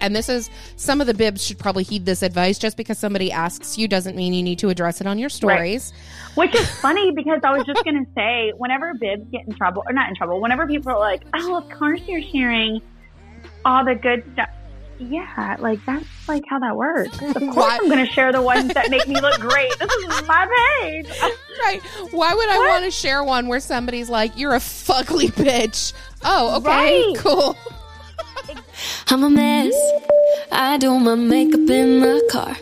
And this is some of the bibs should probably heed this advice. Just because somebody asks you doesn't mean you need to address it on your stories. Which is funny because I was just going to say, whenever bibs get in trouble, or not in trouble, whenever people are like, oh, of course you're sharing all the good stuff. Yeah, like that's like how that works. Of course, Why- I'm going to share the ones that make me look great. This is my page. Right. Why would I want to share one where somebody's like, you're a fugly bitch? Oh, okay, Right. cool. I'm a mess. I do my makeup in the car.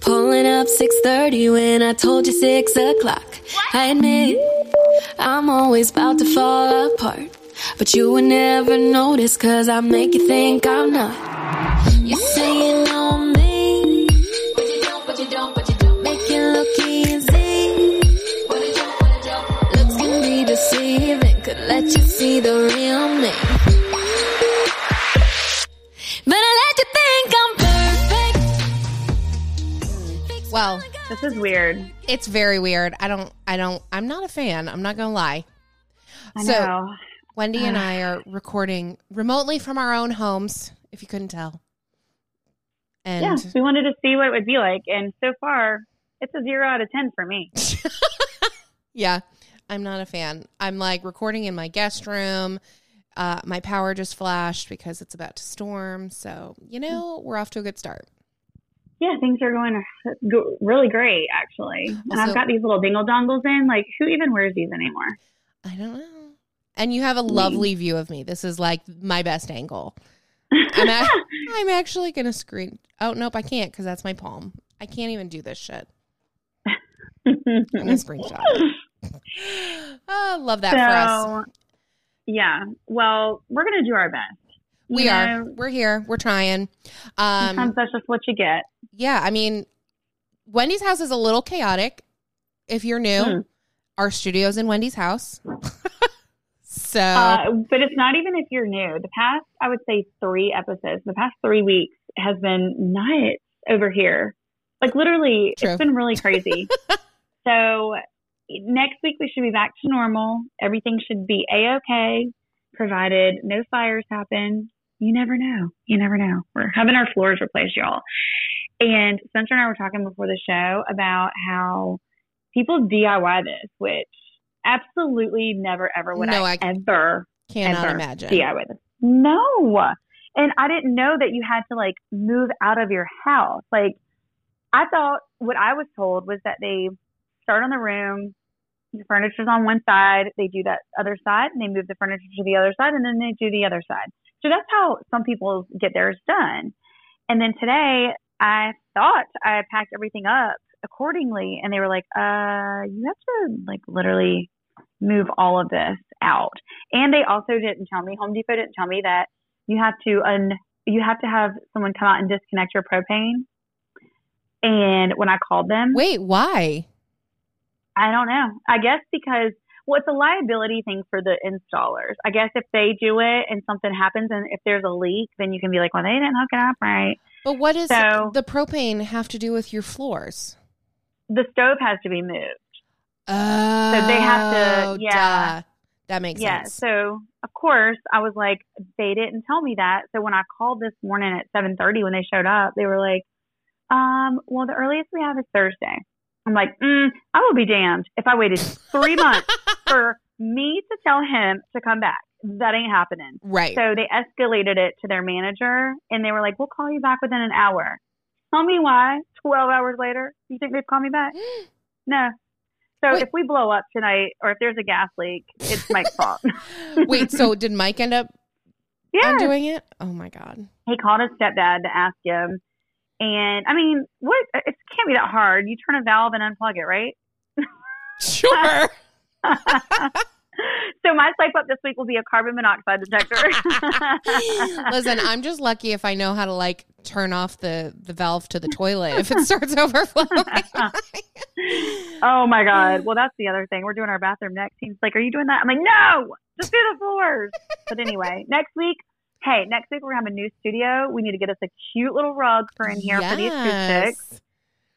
Pulling up 6:30 when I told you 6 o'clock. I admit I'm always about to fall apart. But you would never notice cause I make you think I'm not. You say you know me. But you don't, but you don't, but you don't. Make it look easy. Looks can be deceiving. Could let you see the real This is weird. it's very weird. I don't, I don't, I'm not a fan. I'm not going to lie. I So- know. Wendy and I are recording remotely from our own homes, if you couldn't tell. And Yeah, we wanted to see what it would be like. And so far, it's a zero out of 10 for me. Yeah, I'm not a fan. I'm like recording in my guest room. Uh, my power just flashed because it's about to storm. So, you know, we're off to a good start. Yeah, things are going really great, actually. And Also- I've got these little dingle dongles in. Like, who even wears these anymore? I don't know. And you have a lovely view of me. This is like my best angle. I'm, a- I'm actually going to screen. Oh, nope, I can't because that's my palm. I can't even do this shit. I'm going to screenshot. Oh, love that for us. yeah. Well, we're going to do our best. You We are. know, We're here. We're trying. Um, Sometimes that's just what you get. Yeah, I mean, Wendy's house is a little chaotic. If you're new, Hmm. our studio's in Wendy's house. so Uh, but it's not even if you're new. The past, I would say, three episodes, the past three weeks has been nuts over here. Like literally, True. it's been really crazy. so next week we should be back to normal. Everything should be a okay, provided no fires happen. You never know. You never know. We're having our floors replaced, y'all. And Spencer and I were talking before the show about how people DIY this, which absolutely never ever would No, I, I ever cannot ever imagine. DIY this. No. And I didn't know that you had to like move out of your house. Like I thought what I was told was that they start on the room, the furniture's on one side, they do that other side, and they move the furniture to the other side, and then they do the other side. So that's how some people get theirs done. And then today I thought I packed everything up accordingly, and they were like, uh, you have to like literally move all of this out. And they also didn't tell me, Home Depot didn't tell me that you have to un you have to have someone come out and disconnect your propane. And when I called them, Wait, why? I don't know. I guess because well, it's a liability thing for the installers. I guess if they do it and something happens and if there's a leak, then you can be like, well, they didn't hook it up right. But what does So- the propane have to do with your floors? The stove has to be moved. Oh, they have to- yeah. duh. That makes yeah. sense. Yeah. So of course I was like, they didn't tell me that. So when I called this morning at seven thirty when they showed up, they were like, um, well, the earliest we have is Thursday. I'm like, mm, I will be damned if I waited three months for me to tell him to come back. that ain't happening. Right. So they escalated it to their manager and they were like, we'll call you back within an hour. Tell me why 12 hours later, you think they'd call me back? No. So Wait. if we blow up tonight or if there's a gas leak, it's Mike's fault. Wait, so did Mike end up yeah. undoing it? Oh my god. He called his stepdad to ask him. And I mean, what? It can't be that hard. You turn a valve and unplug it, right? Sure. so my swipe up this week will be a carbon monoxide detector. Listen, I'm just lucky if I know how to like turn off the the valve to the toilet if it starts overflowing. oh my god. Well, that's the other thing. We're doing our bathroom next. He's like, "Are you doing that?" I'm like, "No, just do the floors." But anyway, next week. Hey, next week we're gonna have a new studio. We need to get us a cute little rug for in here for the acoustics, Yes.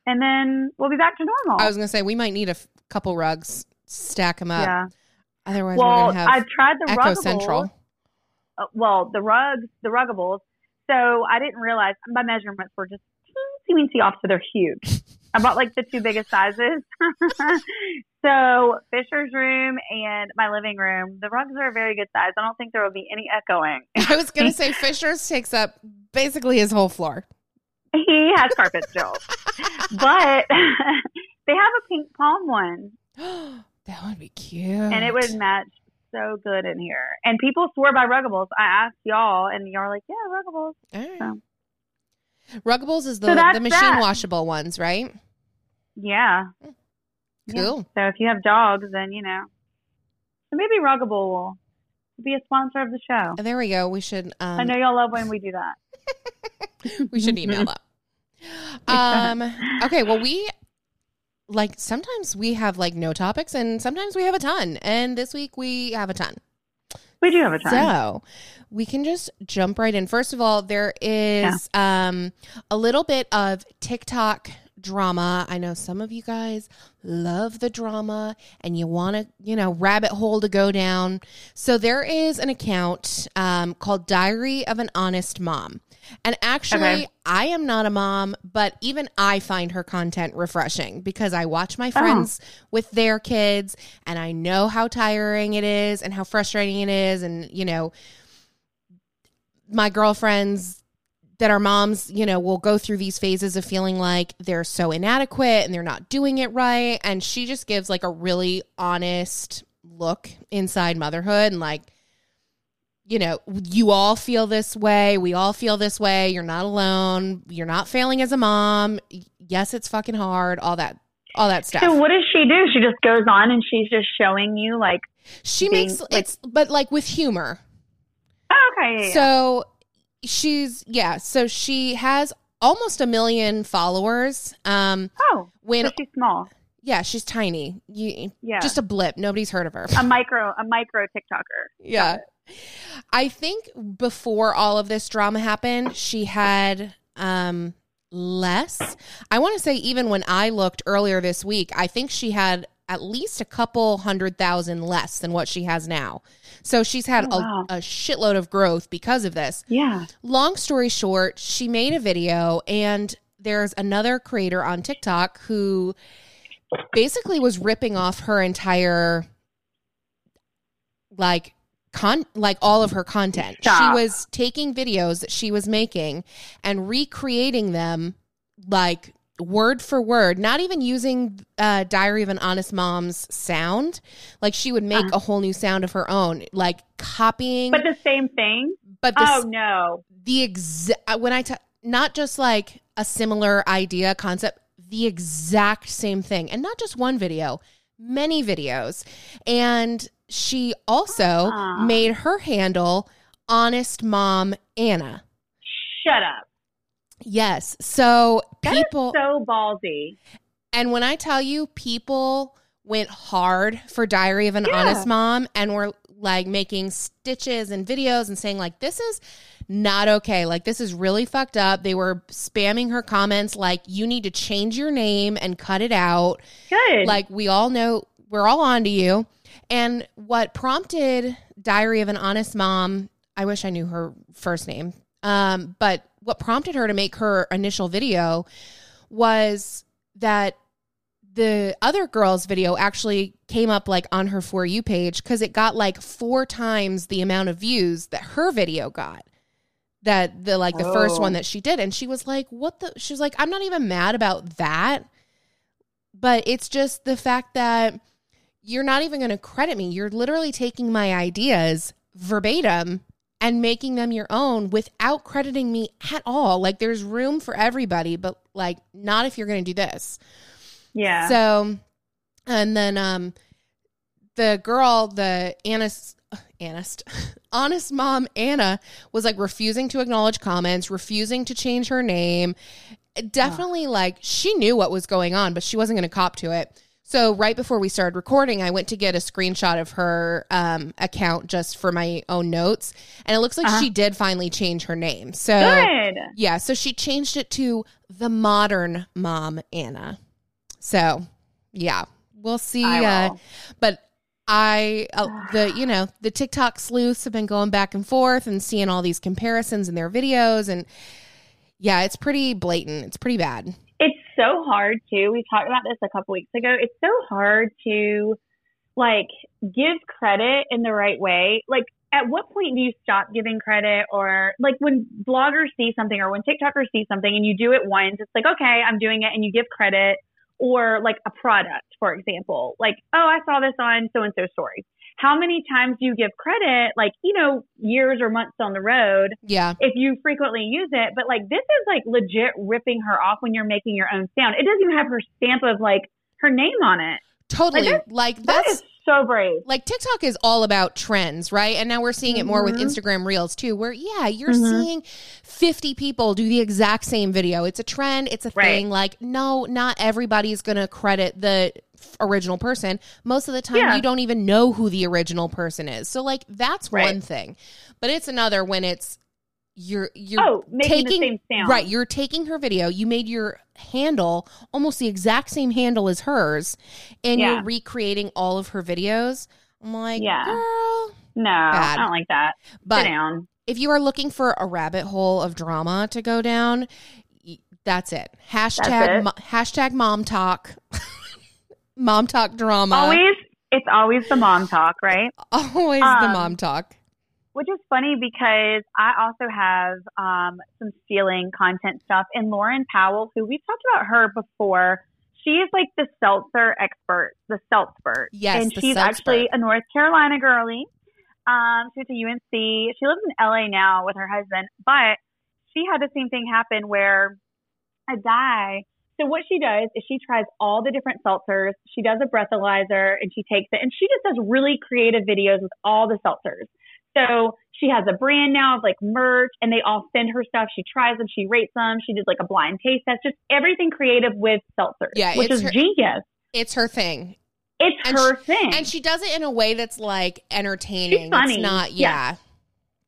and then we'll be back to normal. I was gonna say we might need a f- couple rugs, stack them up. yeah. Otherwise, we're Well, gonna have I've tried the Echo ruggables. Central. uh, well, the rugs, the ruggables. So I didn't realize my measurements were just teensy weensy off, so they're huge. I bought like the two biggest sizes. so Fisher's room and my living room, the rugs are a very good size. I don't think there will be any echoing. I was gonna say Fisher's takes up basically his whole floor. he has carpet still, but they have a pink palm one, that would be cute. and it would match so good in here. And people swore by ruggables. I asked y'all, and y'all were like, "Yeah, ruggables." Right. So- Ruggables is the So the machine that. washable ones, right? Yeah. Yeah. So if you have dogs, then you know. So maybe Ruggable will be a sponsor of the show. There we go. We should. Um, I know y'all love when we do that. we should email up. Um. Okay. Well, we like sometimes we have like no topics, and sometimes we have a ton. And this week we have a ton. We do have a time. So we can just jump right in. First of all, there is um, a little bit of TikTok drama. I know some of you guys love the drama and you want to, you know, rabbit hole to go down. So there is an account um, called Diary of an Honest Mom. And actually, Okay. I am not a mom, but even I find her content refreshing because I watch my Oh. friends with their kids and I know how tiring it is and how frustrating it is. And, you know, my girlfriends that our moms, you know, will go through these phases of feeling like they're so inadequate and they're not doing it right. And she just gives like a really honest look inside motherhood and like, you know, you all feel this way. We all feel this way. You're not alone. You're not failing as a mom. Yes, it's fucking hard. All that, all that stuff. So what does she do? She just goes on and she's just showing you like, she being, makes like- it's, but like with humor. oh, okay, yeah. So she's yeah, so she has almost a million followers. Um oh, when she's small. yeah, she's tiny. You Yeah, just a blip. Nobody's heard of her. a micro, a micro TikToker. Yeah. I think before all of this drama happened, she had um less. I want to say even when I looked earlier this week, I think she had at least a couple hundred thousand less than what she has now. So she's had Oh, wow. a, a shitload of growth because of this. Yeah. long story short, she made a video, and there's another creator on TikTok who basically was ripping off her entire like con like all of her content. Stop. She was taking videos that she was making and recreating them like word for word, not even using uh, Diary of an Honest Mom's sound. Like she would make Uh-huh. a whole new sound of her own, like copying. But the same thing. but the Oh no. the exact when I t- not just like a similar idea concept, the exact same thing, and not just one video, many videos, and she also Ah. made her handle honest mom Anna. Shut up. Yes, so That people so ballsy. and when I tell you people went hard for Diary of an Yeah. Honest Mom and were like making stitches and videos and saying like this is not okay. Like this is really fucked up. They were spamming her comments like you need to change your name and cut it out. Good. Like we all know we're all on to you. And what prompted Diary of an Honest Mom, I wish I knew her first name. Um, but what prompted her to make her initial video was that the other girl's video actually came up like on her for you page because it got like four times the amount of views that her video got that the like the oh. first one oh. that she did and she was like what the she was like i'm not even mad about that but it's just the fact that you're not even going to credit me you're literally taking my ideas verbatim and making them your own without crediting me at all. Like there's room for everybody but like not if you're going to do this. Yeah. So and then um the girl the Anna's honest honest mom anna was like refusing to acknowledge comments refusing to change her name. Definitely like she knew what was going on but she wasn't going to cop to it so right before we started recording i went to get a screenshot of her um, account just for my own notes and it looks like uh-huh. she did finally change her name so Good. yeah so she changed it to the modern mom anna so yeah we'll see uh, but I uh, the you know the TikTok sleuths have been going back and forth and seeing all these comparisons in their videos and yeah, it's pretty blatant. It's pretty bad. So hard too. We talked about this a couple weeks ago. It's so hard to like give credit in the right way. Like at what point do you stop giving credit or like when bloggers see something or when TikTokers see something and you do it once, it's like, okay, I'm doing it and you give credit or like a product, for example, like, oh, I saw this on so and so story. How many times do you give credit, like, you know, years or months on the road? Yeah. If you frequently use it. But like, this is like legit ripping her off when you're making your own sound. It doesn't even have her stamp of like her name on it. Totally. Like, that's, like that's so brave. Like TikTok is all about trends, right? And now we're seeing it more mm-hmm. with Instagram Reels too, where yeah, you're mm-hmm. seeing 50 people do the exact same video. It's a trend, it's a right. thing. Like, no, not everybody's going to credit the original person. Most of the time, yeah. you don't even know who the original person is. So, like, that's right. one thing. But it's another when it's you're you're oh, taking right you're taking her video you made your handle almost the exact same handle as hers and yeah. you're recreating all of her videos i'm like yeah girl no bad. i don't like that but Sit down if you are looking for a rabbit hole of drama to go down that's it hashtag that's it. Mo- hashtag mom talk mom talk drama always it's always the mom talk right always um, the mom talk which is funny because I also have um, some stealing content stuff. And Lauren Powell, who we've talked about her before, she is like the seltzer expert, the seltzer. Yes, and she's actually a North Carolina girly. Um, she went to UNC. She lives in LA now with her husband, but she had the same thing happen where a guy. So what she does is she tries all the different seltzers. She does a breathalyzer and she takes it and she just does really creative videos with all the seltzers. So she has a brand now of like merch and they all send her stuff. She tries them, she rates them. She did like a blind taste test, just everything creative with seltzers, yeah, which is her, genius. It's her thing. It's and her she, thing. And she does it in a way that's like entertaining. She's funny. It's not, yeah. yeah.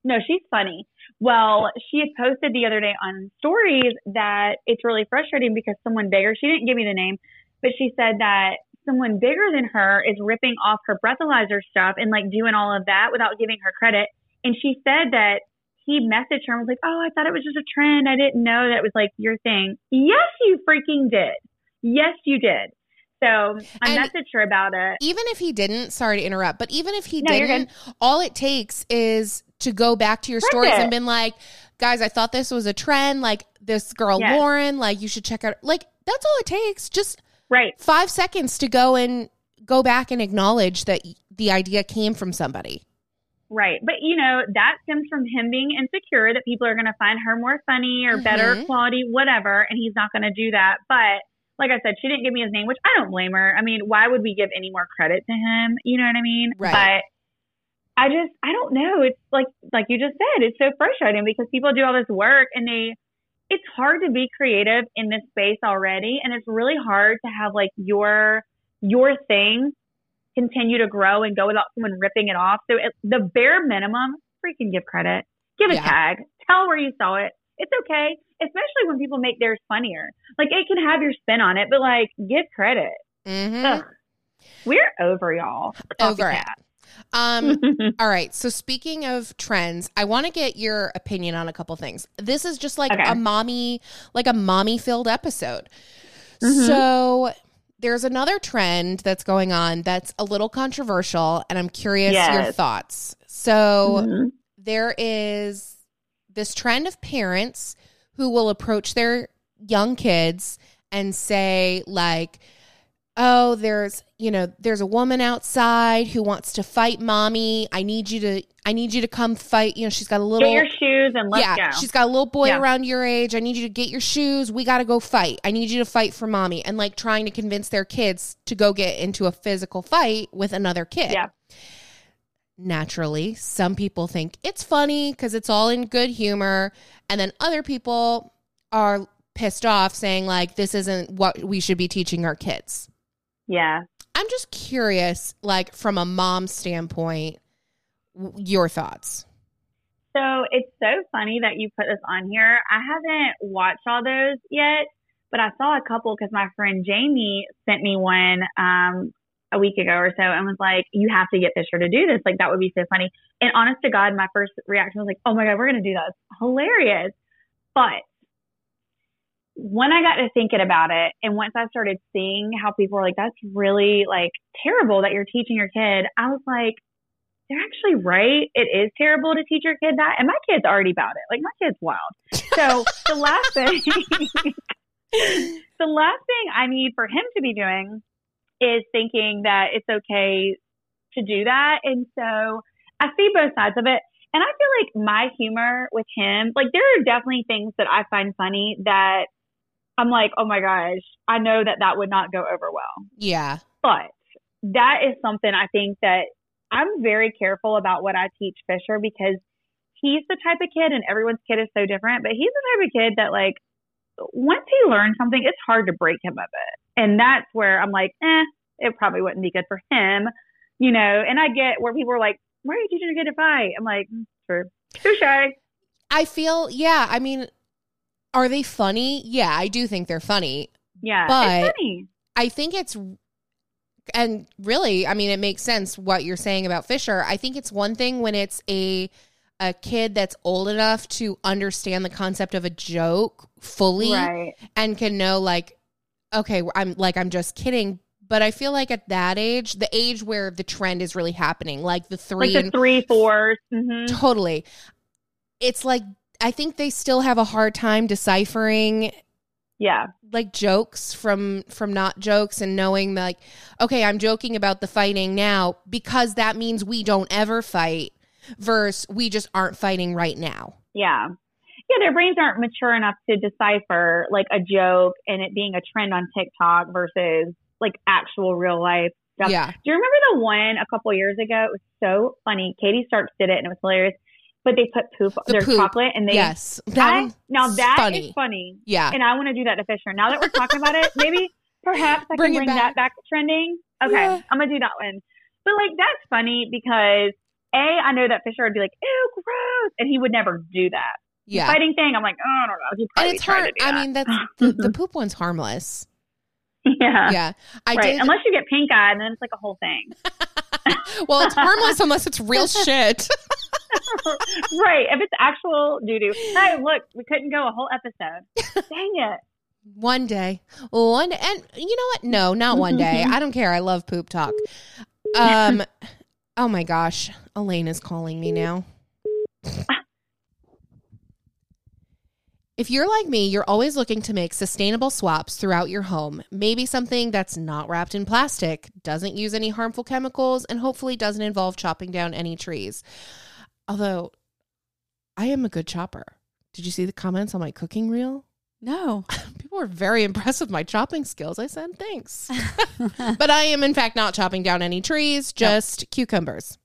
No, she's funny. Well, she had posted the other day on stories that it's really frustrating because someone bigger, she didn't give me the name, but she said that someone bigger than her is ripping off her breathalyzer stuff and like doing all of that without giving her credit. And she said that he messaged her and was like, Oh, I thought it was just a trend. I didn't know that was like your thing. Yes, you freaking did. Yes, you did. So I and messaged her about it. Even if he didn't, sorry to interrupt, but even if he no, didn't, all it takes is to go back to your stories and been like, guys, I thought this was a trend. Like this girl yes. Lauren, like you should check out. Like that's all it takes. Just Right. Five seconds to go and go back and acknowledge that the idea came from somebody. Right. But, you know, that stems from him being insecure that people are going to find her more funny or mm-hmm. better quality, whatever. And he's not going to do that. But like I said, she didn't give me his name, which I don't blame her. I mean, why would we give any more credit to him? You know what I mean? Right. But I just, I don't know. It's like, like you just said, it's so frustrating because people do all this work and they, it's hard to be creative in this space already. And it's really hard to have like your your thing continue to grow and go without someone ripping it off. So it, the bare minimum freaking give credit. Give a yeah. tag. Tell where you saw it. It's okay especially when people make theirs funnier. Like it can have your spin on it but like give credit. Mm-hmm. we're over y'all. Over it um, all right. So speaking of trends, I want to get your opinion on a couple things. This is just like okay. a mommy, like a mommy filled episode. Mm-hmm. So there's another trend that's going on that's a little controversial, and I'm curious your thoughts. So Mhm. there is this trend of parents who will approach their young kids and say like oh there's you know there's a woman outside who wants to fight mommy i need you to i need you to come fight you know she's got a little Get your shoes and let's yeah go. she's got a little boy Yeah. around your age i need you to get your shoes we got to go fight i need you to fight for mommy and like trying to convince their kids to go get into a physical fight with another kid Yeah. naturally some people think it's funny because it's all in good humor and then other people are pissed off saying like this isn't what we should be teaching our kids yeah. i'm just curious like from a mom standpoint w- your thoughts So it's so funny that you put this on here. I haven't watched all those yet, but I saw a couple because my friend Jamie sent me one um, a week ago or so and was like, "You have to get Fisher to do this. Like that would be so funny." And honest to God, my first reaction was like, "Oh my God, we're gonna do that. It's hilarious!" But when I got to thinking about it, and once I started seeing how people were like, "That's really like terrible that you're teaching your kid," I was like they're actually right. It is terrible to teach your kid that. And my kid's already about it. Like my kid's wild. So the last thing the last thing I need for him to be doing is thinking that it's okay to do that. And so I see both sides of it. And I feel like my humor with him, like there are definitely things that I find funny that I'm like, oh my gosh, I know that that would not go over well. yeah But that is something I think that I'm very careful about what I teach Fisher because he's the type of kid, and everyone's kid is so different, but he's the type of kid that, like, once he learns something, it's hard to break him of it. And that's where I'm like, eh, it probably wouldn't be good for him, you know. And I get where people are like, why are you teaching your kid to fight? I'm like, mm, true. Touche. i feel yeah i mean are they funny yeah i do think they're funny Yeah. But- it's funny. I think it's and really, I mean it makes sense what you're saying about Fisher. I think it's one thing when it's a a kid that's old enough to understand the concept of a joke fully Right. and can know like okay, I'm like I'm just kidding, but I feel like at that age, the age where the trend is really happening, like the 3 Like the three, fours. hmm totally. It's like I think they still have a hard time deciphering Yeah. like jokes from from not jokes and knowing like okay i'm joking about the fighting now because that means we don't ever fight versus we just aren't fighting right now Yeah. Yeah, their brains aren't mature enough to decipher like a joke and it being a trend on TikTok versus like actual real life stuff. yeah Do you remember the one a couple years ago? It was so funny. Katie Starks did it and it was hilarious. But they put poop The their poop. chocolate and they yes that I, now that is funny. funny. yeah And I want to do that to Fisher. Now that we're talking about it, maybe perhaps I Bring can bring back. that back to trending. Okay, Yeah. I'm gonna do that one. But like that's funny because a I know that Fisher would be like, ew, gross, and he would never do that. The yeah fighting thing, I'm like, oh, I don't know. He'd and it's hard to do i mean that's the, the poop one's harmless yeah, yeah i right. did Unless you get pink eye, and then it's like a whole thing. well it's harmless unless it's real shit right. If it's actual doo doo. Hey, look, we couldn't go a whole episode. Dang it. one day one and you know what no not one day i don't care i love poop talk um oh my gosh elaine is calling me now If you're like me, you're always looking to make sustainable swaps throughout your home. Maybe something that's not wrapped in plastic, doesn't use any harmful chemicals, and hopefully doesn't involve chopping down any trees. Although, I am a good chopper. Did you see the comments on my cooking reel? No. People were very impressed with my chopping skills. I said thanks. but I am, in fact, not chopping down any trees, just cucumbers.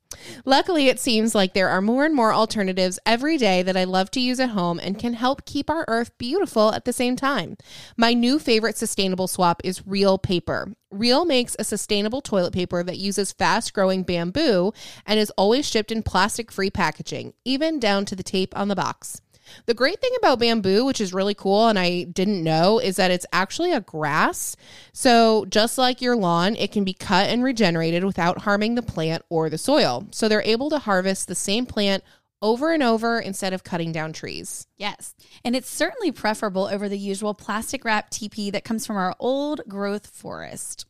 Luckily, it seems like there are more and more alternatives every day that I love to use at home and can help keep our earth beautiful at the same time. My new favorite sustainable swap is Reel Paper. Reel makes a sustainable toilet paper that uses fast growing bamboo and is always shipped in plastic free packaging, even down to the tape on the box. The great thing about bamboo, which is really cool and I didn't know, is that it's actually a grass. So, just like your lawn, it can be cut and regenerated without harming the plant or the soil. So, they're able to harvest the same plant over and over instead of cutting down trees. Yes. And it's certainly preferable over the usual plastic wrap TP that comes from our old growth forest.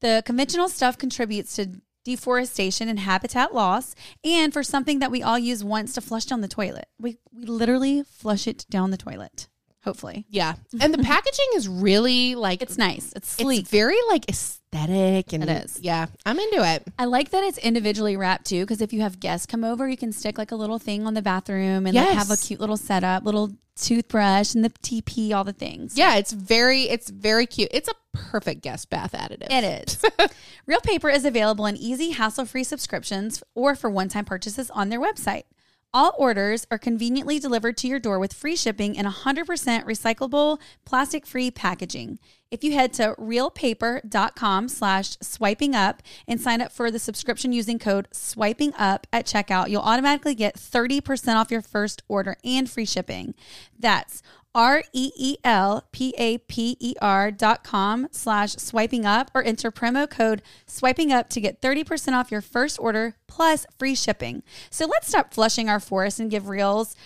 The conventional stuff contributes to deforestation and habitat loss, and for something that we all use once to flush down the toilet. We we literally flush it down the toilet. Hopefully, Yeah. And the packaging is really like it's nice. It's sleek. It's very like aesthetic and It is. Yeah, I'm into it. I like that it's individually wrapped too, because if you have guests come over, you can stick like a little thing on the bathroom and like have a cute little setup, little toothbrush and the TP, all the things. Yeah, it's very it's very cute. It's a perfect guest bath additive. It is. Reel Paper is available in easy, hassle free subscriptions or for one time purchases on their website. All orders are conveniently delivered to your door with free shipping and 100% recyclable, plastic free packaging. If you head to reelpaper.com slash swiping up and sign up for the subscription using code swiping up at checkout, you'll automatically get 30% off your first order and free shipping. That's R E E L P A P E R dot com slash swiping up or enter promo code swiping up to get 30% off your first order plus free shipping. So let's stop flushing our forest and give reels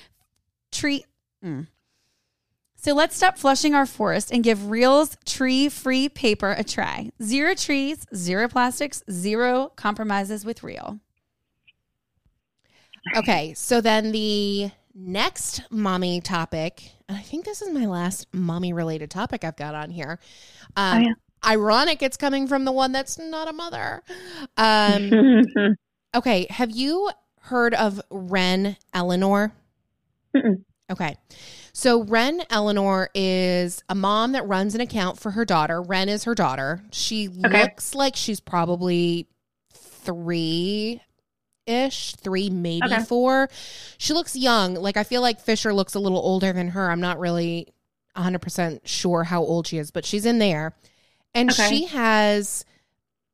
treat. mm. So let's stop flushing our forest and give Reel's tree free paper a try. Zero trees, zero plastics, zero compromises with Reel. Okay, so then the next mommy topic, and I think this is my last mommy related topic I've got on here. Um, Oh, yeah. Ironic, it's coming from the one that's not a mother. Um, okay, have you heard of Wren Eleanor? Mm-mm. Okay. So Wren Eleanor is a mom that runs an account for her daughter. Wren is her daughter. She Okay. looks like she's probably three ish, three, maybe Okay. four. She looks young. Like I feel like Fisher looks a little older than her. I'm not really 100% sure how old she is, but she's in there. And Okay. she has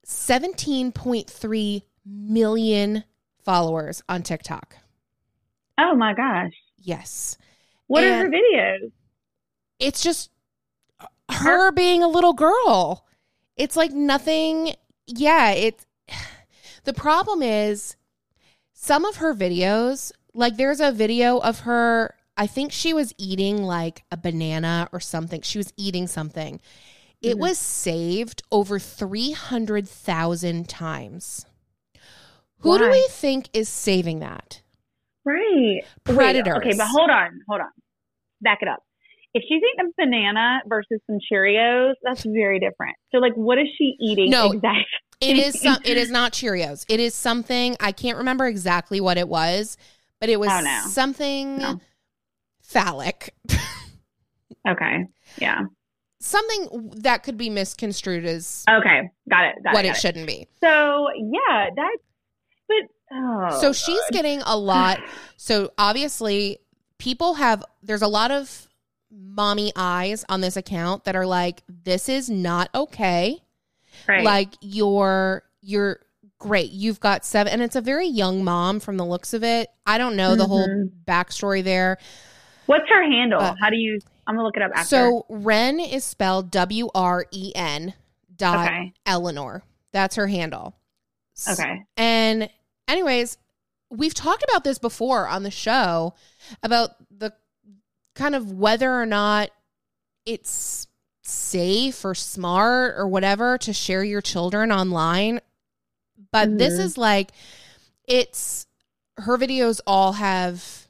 17.3 million followers on TikTok. oh my gosh. Yes. What are her videos? it's just her being a little girl. It's like nothing. Yeah, it's the problem is some of her videos, like there's a video of her, I think she was eating like a banana or something. She was eating something. It Mhm. was saved over 300,000 times. Who do we think is saving that? Right. Wait, okay, but hold on, hold on. Back it up. If she's eating a banana versus some Cheerios, that's very different. So, like, what is she eating No, exactly? It is some, it is not Cheerios. It is something I can't remember exactly what it was, but it was Oh, no. something No. phallic. Okay. Yeah. something that could be misconstrued as Okay. Got it. Got what it. it shouldn't be. So, yeah, that's, but, oh. so she's God. getting a lot. So obviously, people have there's a lot of mommy eyes on this account that are like, this is not okay. Right. Like you're you're great. You've got seven, and it's a very young mom from the looks of it. I don't know the whole Mhm. backstory there. What's her handle? Uh, How do you, I'm going to look it up after. So Wren is spelled W R E N dot okay. Eleanor. That's her handle. Okay. And anyways, we've talked about this before on the show about the kind of whether or not it's safe or smart or whatever to share your children online. But this Mhm. is like it's her videos all have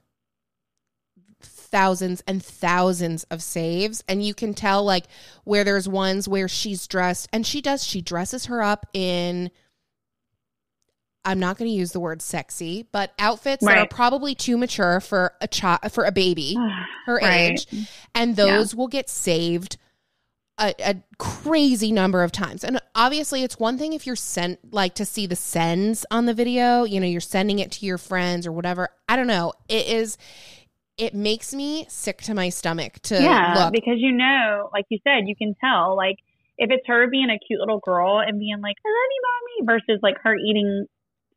thousands and thousands of saves and you can tell like where there's ones where she's dressed and she does she dresses her up in I'm not going to use the word sexy, but outfits that are probably too mature for a child for a baby her Right. age, and those will get saved a, a crazy number of times. And obviously, it's one thing if you're sent like to see the sends on the video. You know, you're sending it to your friends or whatever. I don't know. It is. It makes me sick to my stomach to yeah, look. because you know, like you said, you can tell, like, if it's her being a cute little girl and being like, I love you, mommy, versus like her eating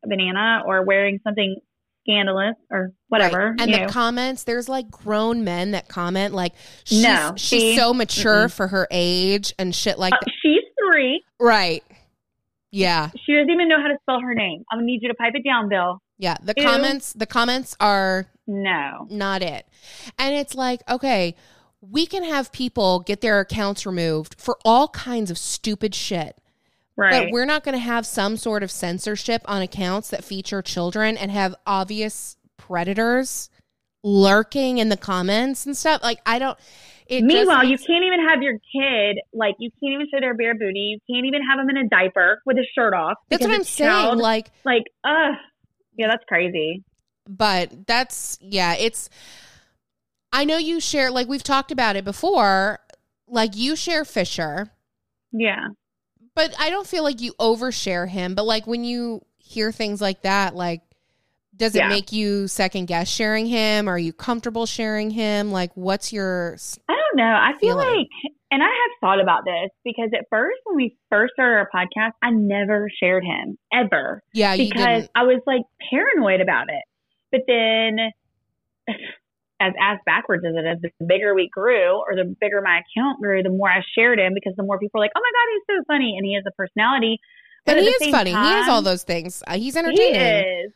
a banana or wearing something scandalous or whatever. Right. And you the know. comments, there's like grown men that comment like she's No, she's so mature Mm-mm. for her age and shit like Uh, that. she's three. Right. Yeah. She doesn't even know how to spell her name. I'm gonna need you to pipe it down, Bill. Yeah. The Ew. comments the comments are No. not it. And it's like, okay, we can have people get their accounts removed for all kinds of stupid shit. Right. But we're not going to have some sort of censorship on accounts that feature children and have obvious predators lurking in the comments and stuff. Like I don't. Meanwhile, you can't even have your kid like you can't even show their bare booty. You can't even have them in a diaper with a shirt off. That's what I'm saying. Like, like, ugh, yeah, that's crazy. but that's yeah. It's. I know you share like we've talked about it before. Like you share Fisher, Yeah, but I don't feel like you overshare him. But like when you hear things like that, like. Does it Yeah. make you second guess sharing him? Are you comfortable sharing him? Like, what's your I don't know. I feel Feeling. like, and I have thought about this because at first, when we first started our podcast, I never shared him ever yeah? You because. I was like paranoid about it. But then, as ass backwards as it is, the bigger we grew, or the bigger my account grew, the more I shared him because the more people were like, "Oh my god, he's so funny," and he has a personality. And he is funny. he has all those things. Uh, he's He entertaining. is.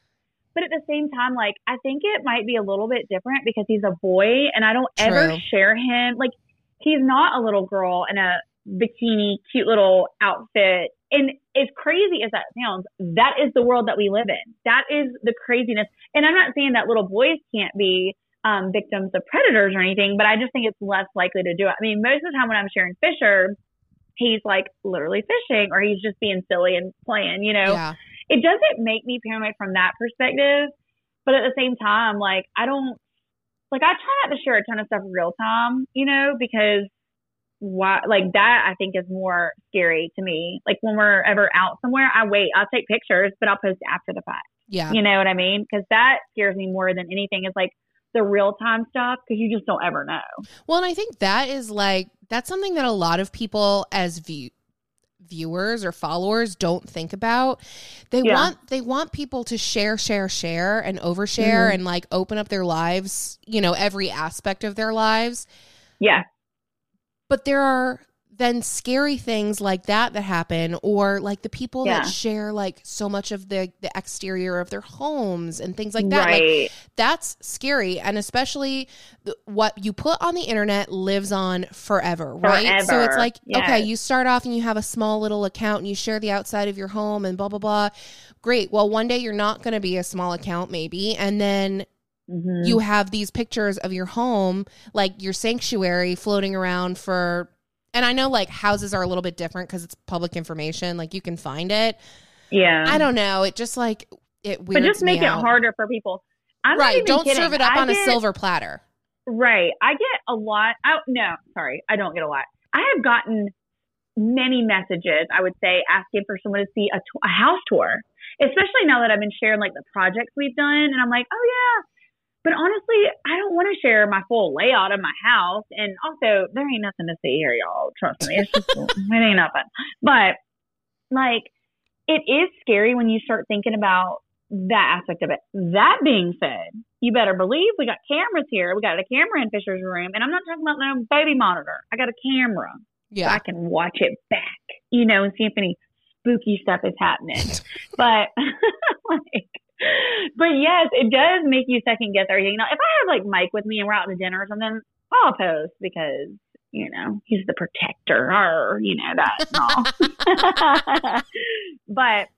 But at the same time, like I think it might be a little bit different because he's a boy, and I don't ever share him. Like he's not a little girl in a bikini, cute little outfit. And as crazy as that sounds, that is the world that we live in. That is the craziness. And I'm not saying that little boys can't be um, victims of predators or anything, but I just think it's less likely to do it. I mean, most of the time when I'm sharing Fisher, he's like literally fishing or he's just being silly and playing, you know Yeah. it doesn't make me paranoid from that perspective. But at the same time, like I don't like I try not to share a ton of stuff real time, you know, because why like that I think is more scary to me. Like when we're ever out somewhere, I wait, I'll take pictures, but I'll post after the fact. Yeah. You know what I mean? Because that scares me more than anything is like the real time stuff because you just don't ever know. Well, and I think that is like that's something that a lot of people as view viewers or followers don't think about. They Yeah. want they want people to share share share and overshare Mhm. and like open up their lives, you know, every aspect of their lives. Yeah. But there are then scary things like that that happen or like the people Yeah. that share like so much of the the exterior of their homes and things like that. Like right. that's scary and especially the, what you put on the internet lives on forever right so it's Forever. like okay you start off and you have a small little account and you share the outside of your home and blah blah blah great well one day you're not going to be a small account maybe and then Mhm. you have these pictures of your home like your sanctuary floating around for and i know like houses are a little bit different because it's public information like you can find it yeah. i don't know it just like it but just make it out. harder for people. I'm not right don't kidding. serve it up I on a silver platter Right. I get a lot. I, no, sorry. I don't get a lot. I have gotten many messages, I would say, asking for someone to see a, t- a house tour, especially now that I've been sharing like the projects we've done. And I'm like, oh, yeah. But honestly, I don't want to share my full layout of my house. And also, there ain't nothing to see here, y'all. Trust me. It's just, it ain't nothing. But like, it is scary when you start thinking about that aspect of it. That being said, you better believe we got cameras here. We got a camera in Fisher's room, and I'm not talking about no baby monitor. I got a camera, so yeah I can watch it back, you know, and see if any spooky stuff is happening. but like, but yes, it does make you second guess everything. Now, if I have like Mike with me and we're out to dinner or something, I'll post because you know he's the protector, or you know that. all. but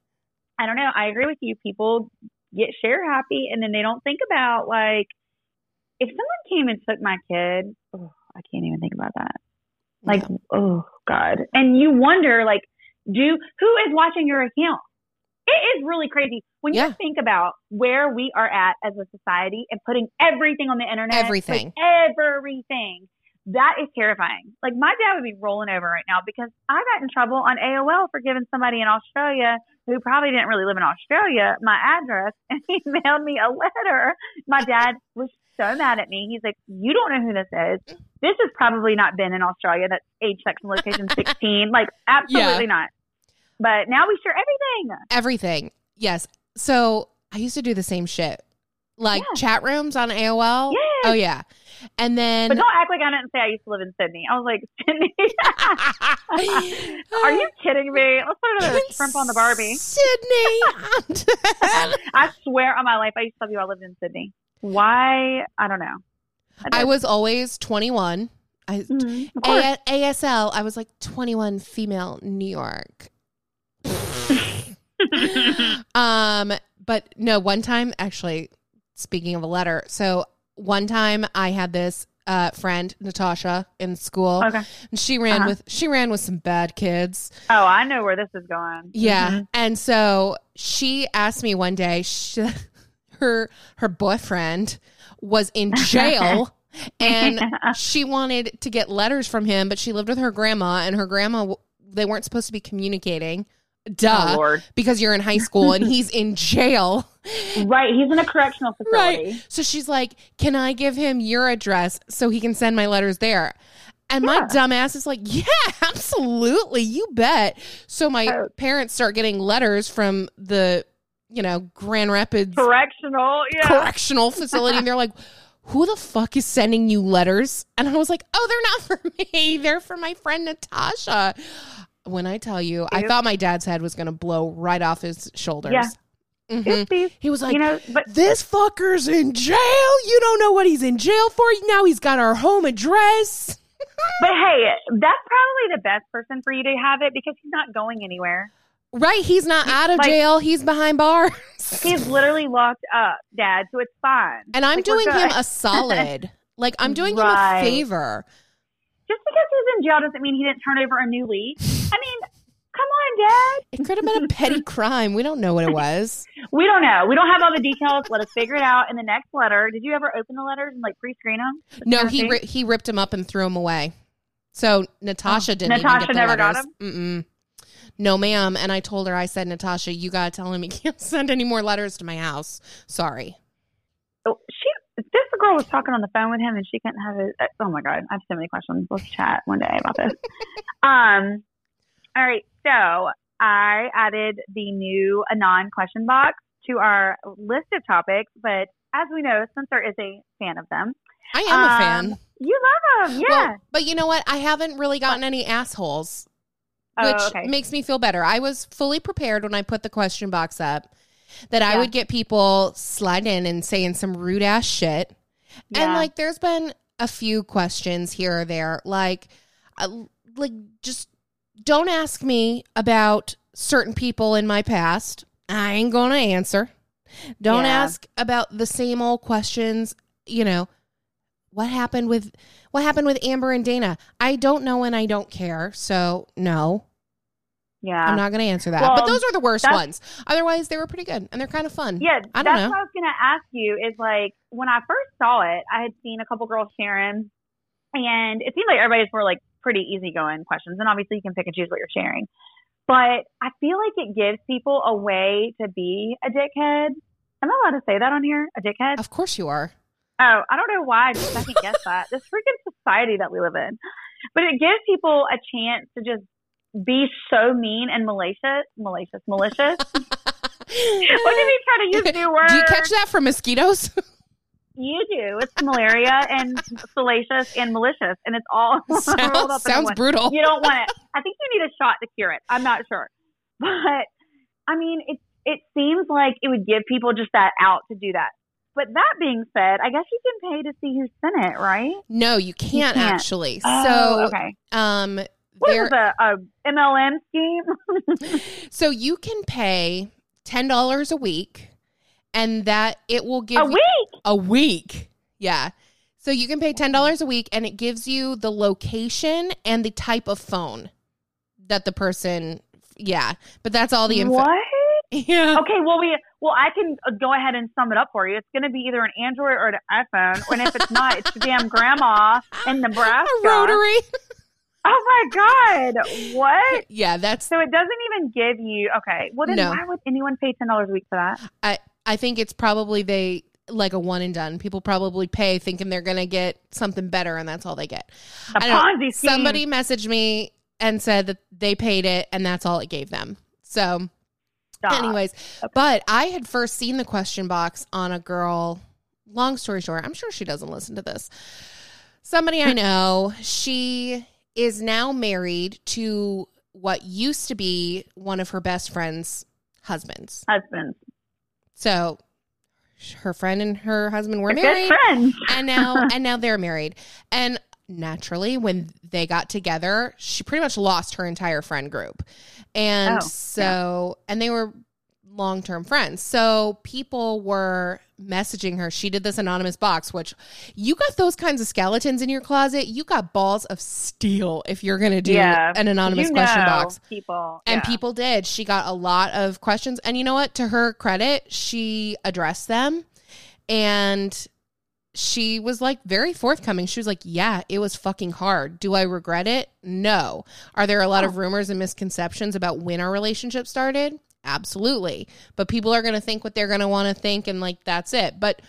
I don't know. I agree with you. People get share happy and then they don't think about like if someone came and took my kid, oh, I can't even think about that. Like, oh God. And you wonder like, do who is watching your account? It is really crazy when Yeah. you think about where we are at as a society and putting everything on the internet. like, Everything. everything. That is terrifying. Like my dad would be rolling over right now because I got in trouble on AOL for giving somebody in Australia who probably didn't really live in Australia my address and he mailed me a letter. My dad was so mad at me. He's like, You don't know who this is. This has probably not been in Australia. That's age, sex, and location 16. Like, absolutely not. But now we share everything. everything. Yes. So I used to do the same shit, like chat rooms on AOL. Yes. Oh yeah, and then But don't act like I didn't say I used to live in Sydney. I was like, Sydney. Are you kidding me? Let's put another shrimp on the Barbie. Sydney. I swear on my life, I used to tell you I lived in Sydney. Why? I don't know. I was always twenty one. I Mhm. A- ASL. I was like twenty one female New York. um, but no, one time actually, speaking of a letter, so one time I had this uh, friend Natasha in school, Okay. and she ran Uh-huh. with she ran with some bad kids. Oh, I know where this is going. Yeah, Mhm. and so she asked me one day, she, her her boyfriend was in jail. And she wanted to get letters from him, but she lived with her grandma, and her grandma, they weren't supposed to be communicating. Duh. Oh, Lord. because you're in high school and he's in jail. Right. He's in a correctional facility. Right. So she's like, Can I give him your address so he can send my letters there? And my dumbass is like, Yeah, absolutely. You bet. So my Oh. parents start getting letters from the, you know, Grand Rapids Correctional. Yeah. correctional facility. And they're like, Who the fuck is sending you letters? And I was like, Oh, they're not for me. They're for my friend Natasha. When I tell you, I thought my dad's head was going to blow right off his shoulders. Yeah. Mhm. He was like, you know, but this fucker's in jail. You don't know what he's in jail for. Now he's got our home address. but hey, that's probably the best person for you to have it because he's not going anywhere. Right. He's not out of Like- jail. He's behind bars. He's literally locked up, Dad. So it's fine. and I'm Like, doing him a solid. like, I'm doing Right. him a favor. Just because he's in jail doesn't mean he didn't turn over a new leaf. I mean, come on, Dad. It could have been a petty crime. We don't know what it was. We don't know. We don't have all the details. Let us figure it out in the next letter. Did you ever open the letters and like pre-screen them? No, he ri- he ripped them up and threw them away. So Natasha oh. didn't. even Oh, Natasha get the never got letters. Mm-mm. No, ma'am. And I told her, I said, Natasha, you got to tell him he can't send any more letters to my house. Sorry. Oh, she. Girl was talking on the phone with him, and she couldn't have it. Oh my god, I have so many questions. Let's chat one day about this. um. All right. So I added the new anon question box to our list of topics, but as we know, Spencer is a fan of them. I am a Um, fan. You love them, yeah. Well, but you know what? I haven't really gotten any assholes, which oh, okay. makes me feel better. I was fully prepared when I put the question box up that I would get people slide in and saying some rude ass shit. And like, there's been a few questions here or there, like, uh, like just don't ask me about certain people in my past. I ain't gonna answer. Don't Yeah. ask about the same old questions. You know, what happened with what happened with Amber and Dana? I don't know and I don't care. So no, yeah. I'm not going to answer that. Well, but those are the worst ones. Otherwise, they were pretty good and they're kind of fun. Yeah, I don't that's know. what I was gonna ask you. Is like when I first saw it, I had seen a couple girls sharing, and it seemed like everybody's were like pretty easygoing questions. And obviously, you can pick and choose what you're sharing. But I feel like it gives people a way to be a dickhead. Am I allowed to say that on here? A dickhead? Of course you are. Oh, I don't know why I just second guess that. This freaking society that we live in. But it gives people a chance to just be so mean and malicious, malicious, malicious. what did we try to use new words? Do you catch that from mosquitoes? You do. It's malaria and salacious and malicious, and it's all sounds up sounds brutal. You don't want it. I think you need a shot to cure it. I'm not sure, but I mean, it it seems like it would give people just that out to do that. But that being said, I guess you can pay to see who sent it, right? No, you can't, can't. actually. Oh, so, okay. um, What there, is a, a MLM scheme? so you can pay ten dollars a week, and that it will give a you- week? a week. Yeah. So you can pay ten dollars a week, and it gives you the location and the type of phone that the person. Yeah, but that's all the info. What? Yeah. Okay, well we well I can uh, go ahead and sum it up for you. It's going to be either an Android or an iPhone, and if it's not, it's the damn grandma in Nebraska. A rotary. Oh my god! What? Yeah, that's. So it doesn't even give you okay. Well then, No. why would anyone pay ten dollars a week for that? I I think it's probably they like a one and done. People probably pay thinking they're gonna get something better, and that's all they get. Don't. Ponzi scheme. Somebody messaged me and said that they paid it, and that's all it gave them. So, Stop. anyways, but I had first seen the question box on a girl. Long story short, I'm sure she doesn't listen to this. Somebody I know, she is now married to what used to be one of her best friend's husbands. husbands, So her friend and her husband were They're married friends, and now and now they're married. And naturally when they got together, she pretty much lost her entire friend group. And Oh, so and they were long term friends. So people were messaging her. She did this anonymous box, which you got those kinds of skeletons in your closet. You got balls of steel if you're going to do Yeah. an anonymous question box. People. And yeah. people did. She got a lot of questions. And you know what? To her credit, she addressed them and she was like very forthcoming. She was like, Yeah, it was fucking hard. Do I regret it? No. Are there a lot of rumors and misconceptions about when our relationship started? Absolutely. But people are going to think what they're going to want to think, and like, that's it. But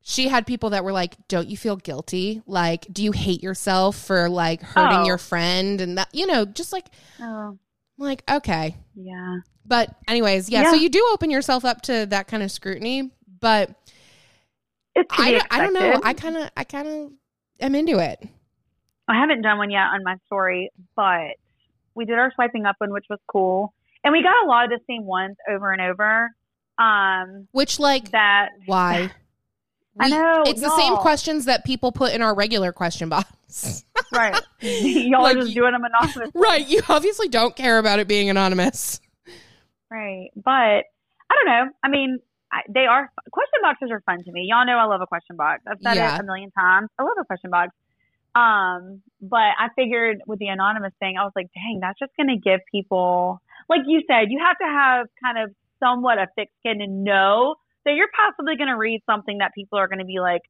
she had people that were like, Don't you feel guilty? Like, do you hate yourself for like hurting Oh. your friend? And that, you know, just like, Oh, like, okay. yeah. But anyways, yeah, So you do open yourself up to that kind of scrutiny, but It's I, I don't know. I kind of I kind of am into it. I haven't done one yet on my story, but we did our swiping up one, which was cool, and we got a lot of the same ones over and over. Um, Which like that why? I know, it's the same questions that people put in our regular question box. right? Y'all Like are just doing them anonymous, right. You obviously don't care about it being anonymous. right? But I don't know. I mean, I, they are question boxes are fun to me. Y'all know I love a question box. I've said Yeah. it a million times. I love a question box. Um, but I figured with the anonymous thing, I was like, dang, that's just going to give people, like you said, you have to have kind of somewhat a thick skin and know that you're possibly going to read something that people are going to be like,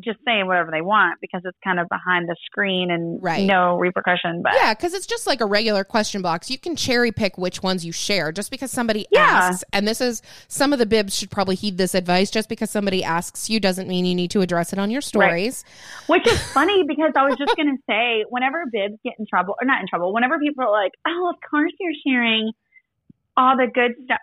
just saying whatever they want because it's kind of behind the screen and Right. no repercussion. But Yeah, because it's just like a regular question box. You can cherry pick which ones you share just because somebody Yeah. asks. And this is some of the bibs should probably heed this advice. Just because somebody asks you doesn't mean you need to address it on your stories. Which is funny because I was just going to say, whenever bibs get in trouble, or not in trouble, whenever people are like, oh, of course you're sharing all the good stuff.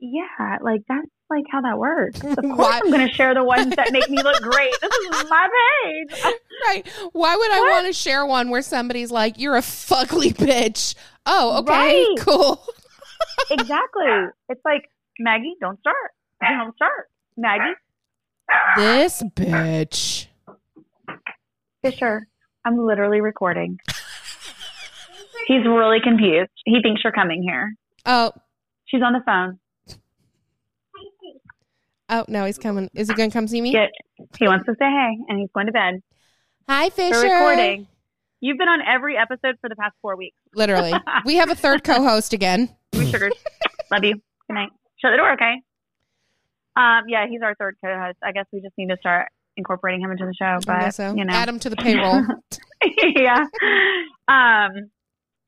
Yeah, like that's like how that works. Of course Why- I'm going to share the ones that make me look great. This is my page. Right. Why would I want to share one where somebody's like, you're a fugly bitch? Oh, okay, Right. cool. exactly. It's like, Maggie, don't start. Don't start. Maggie, This bitch. Fisher, I'm literally recording. He's really confused. He thinks you're coming here. Oh, She's on the phone. Oh no, he's coming. Is he going to come see me? Get, he wants to say hey, and he's going to bed. Hi, Fisher. We're recording. You've been on every episode for the past four weeks. Literally. we have a third co-host again. We sugars. Love you. Good night. Shut the door, okay? Um, yeah, he's our third co-host. I guess we just need to start incorporating him into the show. But so. you know, Add him to the payroll. yeah. Um,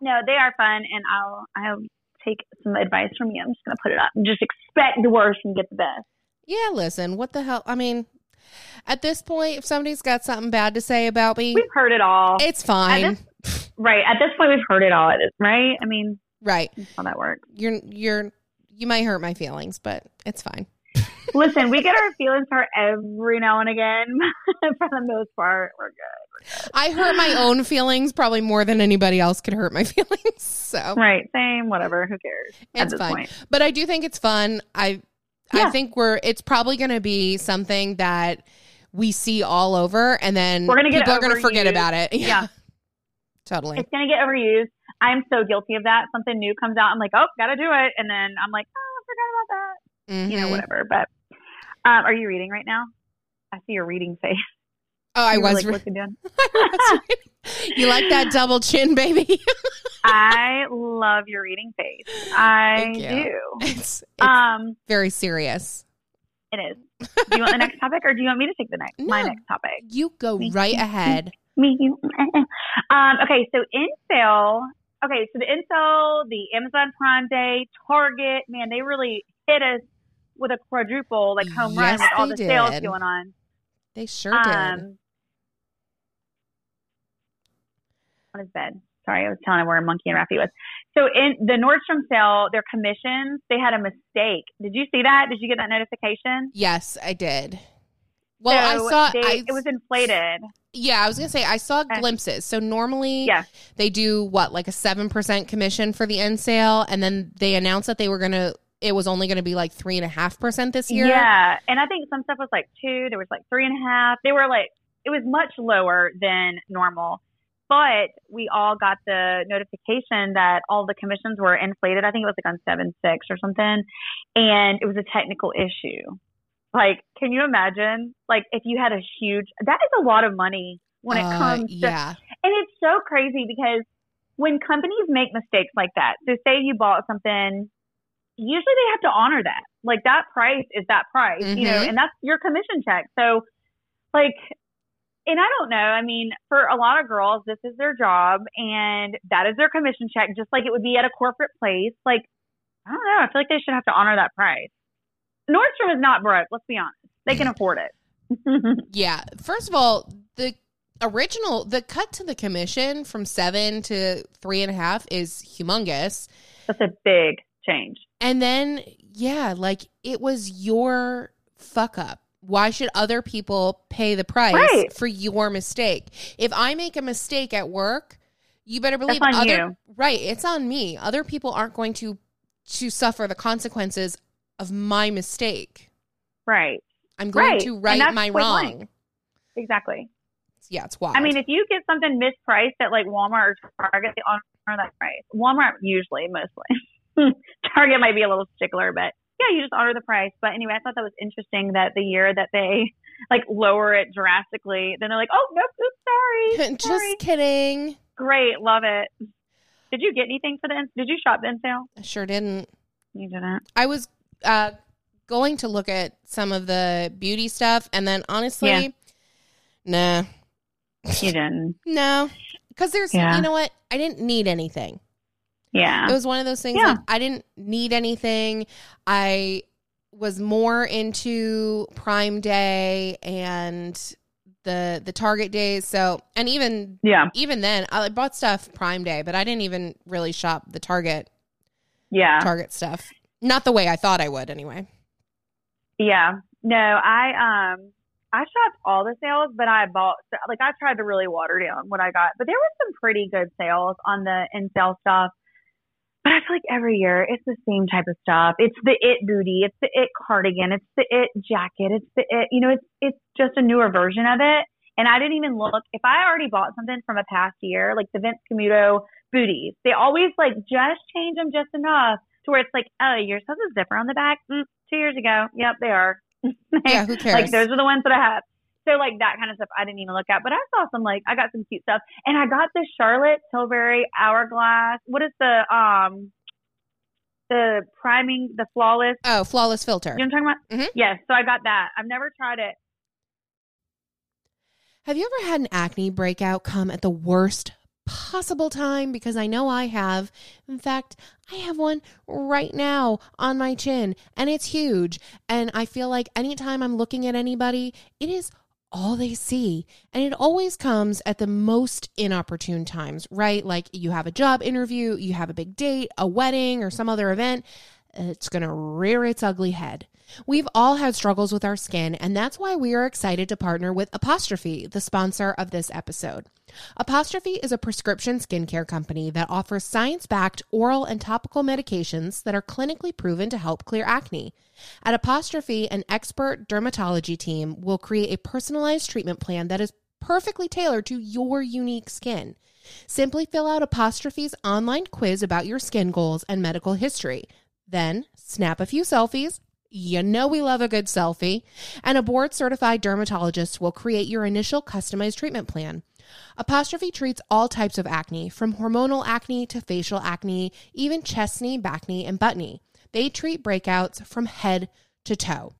no, they are fun, and I'll I'll take some advice from you. I'm just gonna put it up just expect the worst and get the best. Yeah, listen, what the hell? I mean, at this point, if somebody's got something bad to say about me, We've heard it all, it's fine. right? At this point, we've heard it all, right? I mean, right. that's how that works. You're you're you might hurt my feelings, but it's fine. Listen, we get our feelings hurt every now and again. For the most part, we're good. I hurt my own feelings probably more than anybody else could hurt my feelings. So Right, same, whatever. Who cares? at it's this fine. point. But I do think it's fun. I I think we're it's probably going to be something that we see all over, and then We're gonna get people are going to forget about it. Yeah. totally. It's gonna get overused. I'm so guilty of that. Something new comes out, I'm like, oh, gotta do it, and then I'm like, oh, I forgot about that. You know, Mhm. whatever. But um, are you reading right now? I see your reading face. Oh, I was. like, re-? I was you like that double chin, baby? I love your reading face. I do. it's it's Um, very serious. it is. Do you want the next topic, or do you want me to take the next my next topic? You go Me. right ahead. Me, you. um, okay, so N Sale. Okay, so the N Sale, the Amazon Prime Day, Target, man, they really hit us with a quadruple like home run with all the sales going on. They sure did. Um, on his bed. Sorry, I was telling him where Monkey and Raffy was. So in the Nordstrom sale, their commissions, they had a mistake. Did you see that? Did you get that notification? Yes, I did. Well, So I saw. they- I, it was inflated. yeah, I was gonna say I saw Okay. glimpses. So normally, Yeah. they do what like a seven percent commission for the N Sale, and then they announced that they were gonna. It was only gonna be like three and a half percent this year. Yeah, and I think some stuff was like two. There was like three and a half. They were like it was much lower than normal. But we all got the notification that all the commissions were inflated. I think it was like on seven six or something, and it was a technical issue. Like, can you imagine? Like, if you had a huge, that is a lot of money when it Uh, comes to yeah. and it's so crazy because when companies make mistakes like that, so say you bought something, usually they have to honor that. Like that price is that price, you know, Mhm. and that's your commission check. So, like, and I don't know. I mean, for a lot of girls, this is their job and that is their commission check, just like it would be at a corporate place. Like, I don't know. I feel like they should have to honor that price. Nordstrom is not broke. Let's be honest. They can afford it. Yeah. First of all, the original, the cut to the commission from seven to three and a half is humongous. That's a big change. And then, yeah, like it was your fuck up. Why should other people pay the price Right. for your mistake? If I make a mistake at work, you better believe on other you. right, it's on me. Other people aren't going to to suffer the consequences of my mistake. Right. I'm going Right. to right my wrong. blank. Exactly. Yeah, it's wild. I mean, if you get something mispriced at like Walmart or Target, they honor that price. Walmart usually, mostly. Target might be a little stickler, but yeah, you just honor the price. But anyway, I thought that was interesting that the year that they like lower it drastically, then they're like, oh, nope, oops, sorry. just sorry. kidding. Great, love it. Did you get anything for the? in- Did you shop the N Sale? I sure didn't. You didn't. I was uh, going to look at some of the beauty stuff, and then honestly, Yeah. nah, You didn't. no, because there's, Yeah. you know what? I didn't need anything. Yeah. It was one of those things Yeah. like I didn't need anything. I was more into Prime Day and the the Target days. So, and even yeah. even then, I bought stuff Prime Day, but I didn't even really shop the Target Yeah. Target stuff. Not the way I thought I would, anyway. Yeah. No, I um I shopped all the sales, but I bought like I tried to really water down what I got. But there were some pretty good sales on the N Sale stuff. But I feel like every year it's the same type of stuff. It's the it booty, it's the it cardigan, it's the it jacket, it's the it you know, it's it's just a newer version of it. And I didn't even look if I already bought something from a past year, like the Vince Camuto booties. They always like just change them just enough to where it's like, oh, your stuff is different on the back. Mm, two years ago, yep, they are. Yeah, who cares? like those are the ones that I have. So like that kind of stuff I didn't even look at, but I saw some like I got some cute stuff, and I got the Charlotte Tilbury Hourglass. What is the um the priming the flawless? Oh, flawless filter. You know what I'm talking about? Mhm. Yes. So I got that. I've never tried it. Have you ever had an acne breakout come at the worst possible time? Because I know I have. In fact, I have one right now on my chin, and it's huge. And I feel like anytime I'm looking at anybody, it is all they see. And it always comes at the most inopportune times, right? Like you have a job interview, you have a big date, a wedding, or some other event. It's going to rear its ugly head. We've all had struggles with our skin, and that's why we are excited to partner with Apostrophe, the sponsor of this episode. Apostrophe is a prescription skincare company that offers science backed oral and topical medications that are clinically proven to help clear acne. At Apostrophe, an expert dermatology team will create a personalized treatment plan that is perfectly tailored to your unique skin. Simply fill out Apostrophe's online quiz about your skin goals and medical history. Then snap a few selfies. You know we love a good selfie. And a board certified dermatologist will create your initial customized treatment plan. Apostrophe treats all types of acne, from hormonal acne to facial acne, even chest knee, bacne, and buttne. They treat breakouts from head to toe.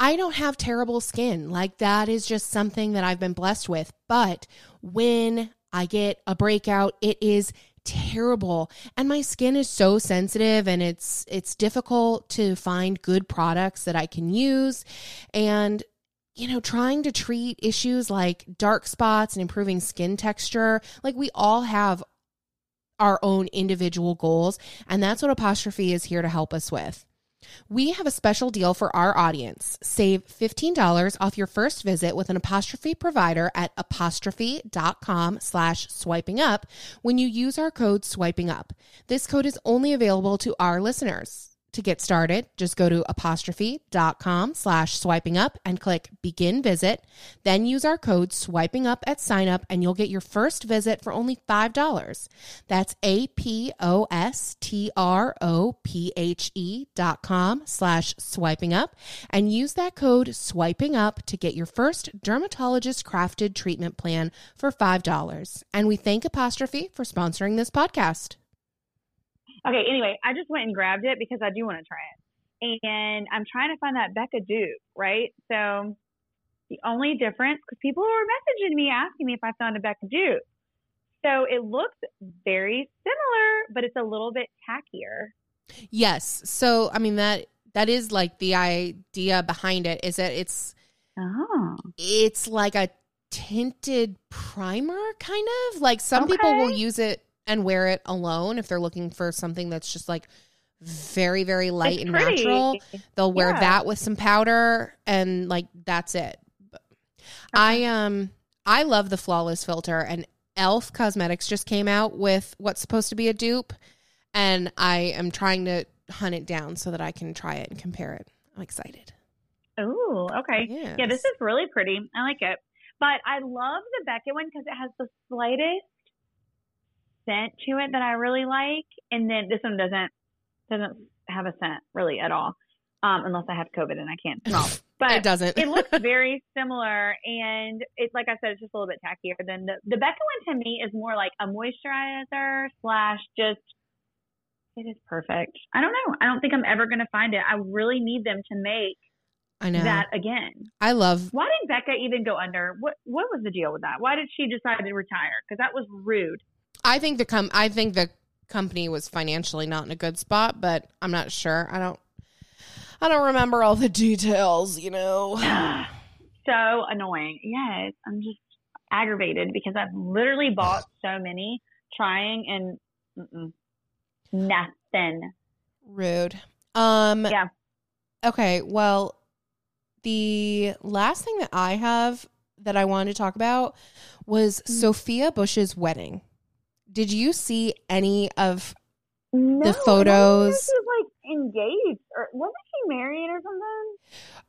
I don't have terrible skin. Like that is just something that I've been blessed with. But when I get a breakout, it is terrible. And my skin is so sensitive and it's it's difficult to find good products that I can use. And you know, trying to treat issues like dark spots and improving skin texture, like we all have our own individual goals, and that's what Apostrophe is here to help us with. We have a special deal for our audience. Save $15 off your first visit with an apostrophe provider at apostrophe.com slash swiping up when you use our code swiping up. This code is only available to our listeners. To get started, just go to apostrophe.com slash swiping up and click begin visit. Then use our code swiping up at sign up and you'll get your first visit for only $5. That's A P O S T R O P H E dot com slash swiping up and use that code swiping up to get your first dermatologist crafted treatment plan for $5. And we thank Apostrophe for sponsoring this podcast. Okay, anyway, I just went and grabbed it because I do want to try it. And I'm trying to find that Becca dupe, right? So the only difference, because people were messaging me asking me if I found a Becca dupe. So it looks very similar, but it's a little bit tackier. Yes. So I mean that that is like the idea behind it is that it's Oh. it's like a tinted primer kind of like some people will use it and wear it alone if they're looking for something that's just like very very light It's and pretty. natural they'll wear Yeah. that with some powder and like that's it But i um i love the flawless filter and elf cosmetics just came out with what's supposed to be a dupe and i am trying to hunt it down so that i can try it and compare it i'm excited Oh, okay. Yes. Yeah, this is really pretty. I like it. But I love the Becca one because it has the slightest scent to it that I really like. And then this one doesn't doesn't have a scent really at all. Um, unless I have COVID and I can't smell. But it doesn't it looks very similar and it's like I said, it's just a little bit tackier than the the Becca one to me is more like a moisturizer slash just it is perfect. I don't know. I don't think I'm ever gonna find it. I really need them to make i know that again. i love Why did Becca even go under? What what was the deal with that? Why did she decide to retire? Because that was rude. I think the com- I think the company was financially not in a good spot, but I'm not sure. I don't I don't remember all the details, you know. so annoying. Yes, I'm just aggravated because I've literally bought so many trying and mm-mm, nothing. Rude. Um Yeah. Okay, well, the last thing that I have that I wanted to talk about was Mm. Sophia Bush's wedding. Did you see any of No, I photos- She was like engaged or wasn't she married or something?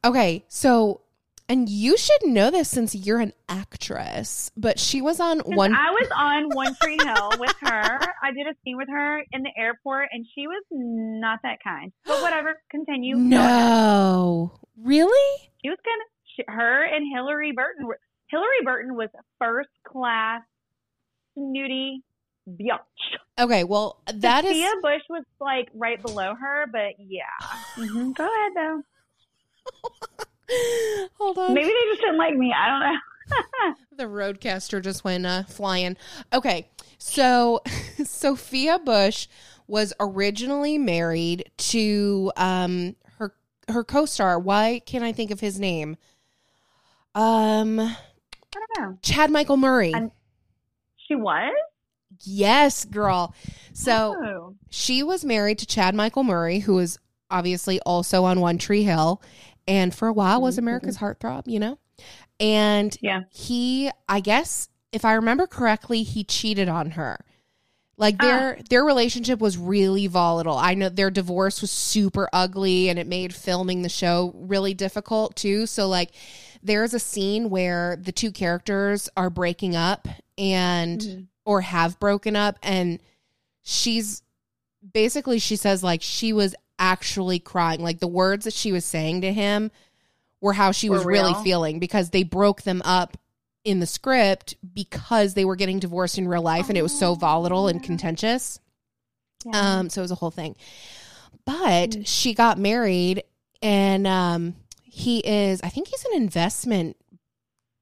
Okay, so and you should know this since you're an actress, but she was on one I was on One Tree Hill with her. I did a scene with her in the airport, and she was not that kind. But whatever, continue. No. Really? She was kind of she, her and Hilarie Burton. Were, Hilarie Burton was first class snooty biatch. Okay, well, that is Sophia Bush was like right below her, but yeah. hmm Go ahead though. Hold on. Maybe they just didn't like me. I don't know. the RodeCaster just went uh, flying. Okay, so Sophia Bush was originally married to um her her co-star. Why can't I think of his name? Um, I don't know. Chad Michael Murray. She was. Yes, girl. So Oh. she was married to Chad Michael Murray, who was obviously also on One Tree Hill, and for a while was America's mm-hmm. heartthrob. You know, and Yeah. he i guess if i remember correctly he cheated on her like ah. their their relationship was really volatile i know their divorce was super ugly and it made filming the show really difficult too so like there's a scene where the two characters are breaking up and mm-hmm. Or have broken up and she's basically she says like she was actually crying like the words that she was saying to him were how she Were was really feeling because they broke them up in the script because they were getting divorced in real life and it was so volatile and contentious. Yeah. Um, so it was a whole thing. But she got married and um he is I think he's an investment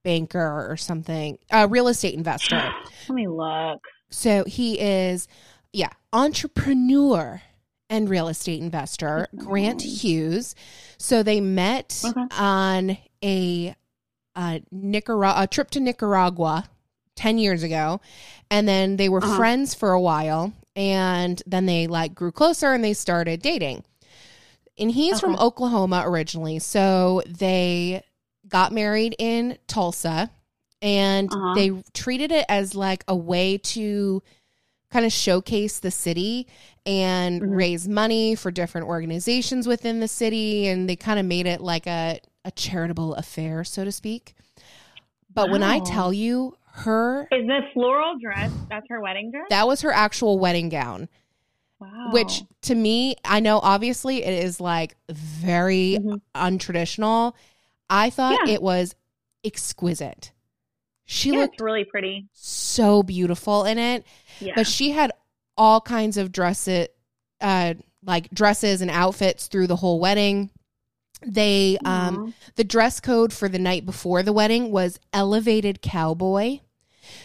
banker or something, a real estate investor. Let me look. So he is, yeah, entrepreneur and real estate investor, Grant Hughes. So they met Okay. on a, a, Nicaragua, a trip to Nicaragua 10 years ago. And then they were Uh-huh. friends for a while. And then they like grew closer and they started dating. And he's from Oklahoma originally. So they got married in Tulsa and Uh-huh. they treated it as like a way to kind of showcase the city and Mhm. raise money for different organizations within the city and they kind of made it like a, a charitable affair so to speak but when i tell you her Is this floral dress that's her wedding dress? that was her actual wedding gown wow. which to me i know obviously it is like very Mhm. untraditional i thought Yeah. it was exquisite she yeah, looked really pretty. so beautiful in it Yeah. but she had all kinds of dresses uh like dresses and outfits through the whole wedding they um the dress code for the night before the wedding was elevated cowboy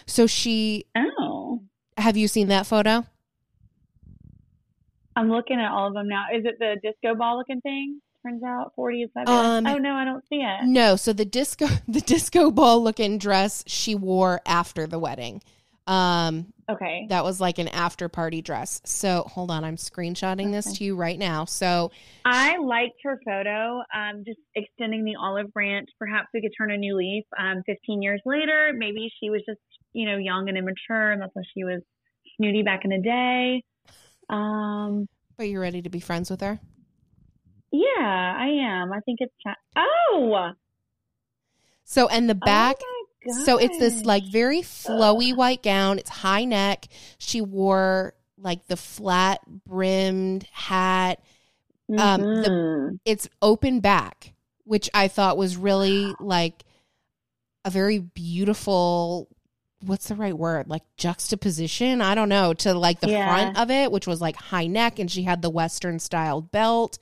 so she oh, have you seen that photo I'm looking at all of them now. Is it the disco ball looking thing? Turns out 40 is. Um, oh no, I don't see it. no so the disco the disco ball looking dress she wore after the wedding um Okay. that was like an after party dress so hold on i'm screenshotting this to you right now so I liked her photo. Um, just extending the olive branch. Perhaps we could turn a new leaf. Um, 15 years later, maybe she was just you know young and immature, and that's why she was snooty back in the day. Um, but you're ready to be friends with her yeah, I am. I think it's oh so and the back Oh So it's this like very flowy white gown. It's high neck. She wore like the flat brimmed hat. um, the- Mhm. It's open back, which I thought was really like a very beautiful what's the right word? Like juxtaposition, I don't know, to like the Yeah. front of it, which was like high neck and she had the western styled belt.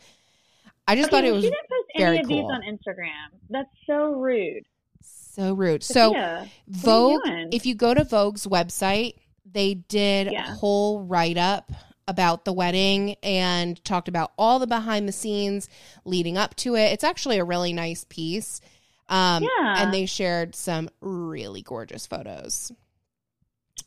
I just Okay, thought it was she didn't post any of cool. these on Instagram. That's so rude. so rude. So Sophia, you Vogue, if you go to Vogue's website, they did Yeah. a whole write up about the wedding and talked about all the behind the scenes leading up to it. It's actually a really nice piece. Um, Yeah. And they shared some really gorgeous photos.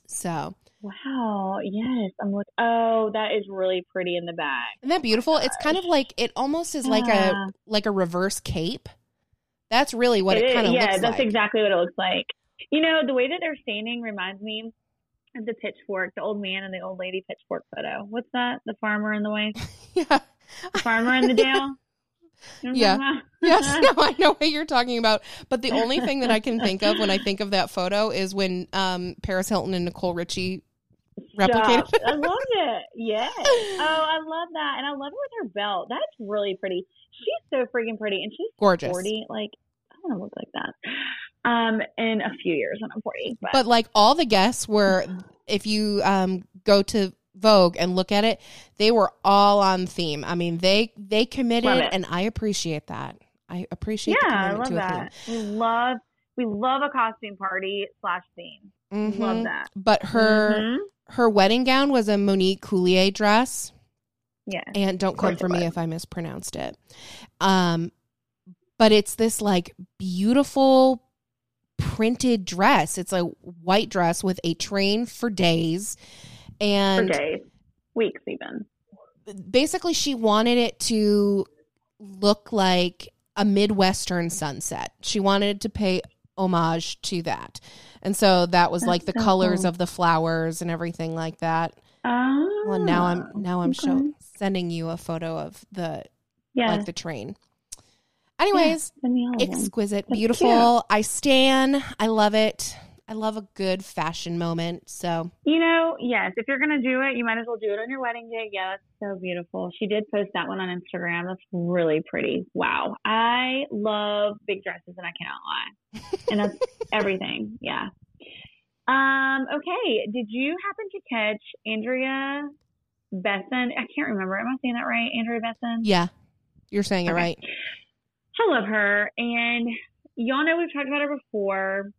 So, Wow. Yes. I'm like, oh, that is really pretty in the back. isn't that beautiful? It's kind of like it almost is like Yeah. a like a reverse cape. That's really what it, is- kind of yeah, looks that's exactly what it looks like. You know, the way that they're standing reminds me of the pitchfork, the old man and the old lady pitchfork photo. What's that? The farmer and the way? yeah. The farmer and the dale? You know what I'm Yeah. Yes, no, I know what you're talking about. But the only thing that I can think of when I think of that photo is when um, Paris Hilton and Nicole Richie replicated. I love it. Yeah. Oh, I love that. And I love it with her belt. That's really pretty. She's so freaking pretty. And she's Gorgeous. 40. Like, I want to look like that. Um, in a few years when I'm 40. But, But like all the guests were, if you um, go to Vogue and look at it, they were all on theme. I mean, they they committed, and I appreciate that. I appreciate yeah, I love that. We love, we love a costume party slash theme. Mhm. Love that. But her Mhm. her wedding gown was a Monique Lhuillier dress. Yeah. and don't come for me if I mispronounced it. Um, but it's this like beautiful printed dress. It's a white dress with a train for days, For and days, weeks even. basically she wanted it to look like a midwestern sunset. She wanted to pay homage to that, and so that was That's like the so colors cool. of the flowers and everything like that. Oh. Well, ah, now I'm now I'm okay. show, sending you a photo of the Yeah. like the train. Anyways, send me all of them. exquisite, beautiful. I stan. I love it. I love a good fashion moment. So You know, yes, if you're gonna do it, you might as well do it on your wedding day. Yeah, that's so beautiful. She did post that one on Instagram. That's really pretty. Wow. I love big dresses and I cannot lie. And that's everything. Yeah. Um, okay. Did you happen to catch Andrea Besson? I can't remember. Am I saying that right? Andrea Besson? yeah, you're saying it right. I love her. And y'all know we've talked about her before.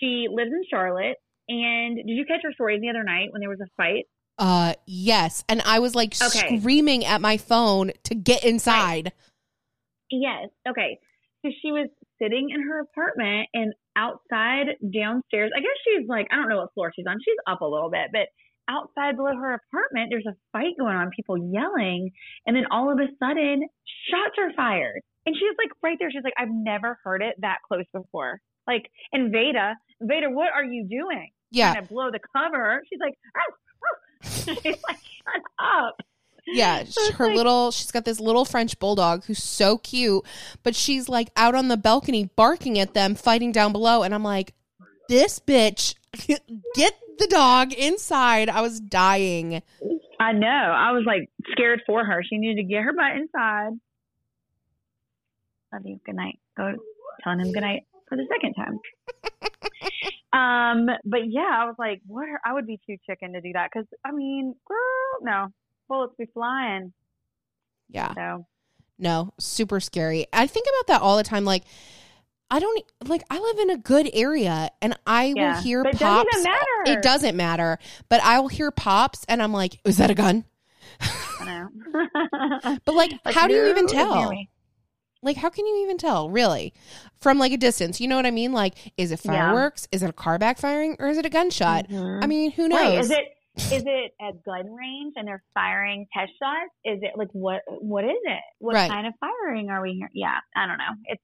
She lives in Charlotte. And did you catch her story the other night when there was a fight? Uh, yes, and I was like Okay. screaming at my phone to get inside. Yes. Okay. So she was sitting in her apartment and outside downstairs. I guess she's like, I don't know what floor she's on. She's up a little bit, but outside below her apartment, there's a fight going on, people yelling. And then all of a sudden, shots are fired. And she's like right there. She's like, I've never heard it that close before. Like, and Veda, Veda, what are you doing? Yeah, Trying to blow the cover. She's like, "Ah, ah." She's like, shut up. Yeah, So her like- little she's got this little French bulldog who's so cute, but she's like out on the balcony barking at them fighting down below and I'm like this bitch get the dog inside. I was dying. I know. I was like scared for her. She needed to get her butt inside. Love you. Good night. Go telling him good night for the second time. um, but yeah, I was like, what? Are, I would be too chicken to do that because I mean, girl, no bullets be flying. Yeah. So No, super scary. I think about that all the time like I don't like I live in a good area and I Yeah, will hear but it doesn't pops. matter. It doesn't matter, but I will hear pops and I'm like, is that a gun? I know. But like, Like, how do you even tell? Like, how can you even tell, really? From like a distance, you know what I mean? Like, is it Yeah. fireworks? Is it a car backfiring? Or is it a gunshot? Mhm. I mean, who knows? Is it is it at gun range and they're firing test shots? Is it like what what is it? What Right. kind of firing are we here? Yeah, I don't know. It's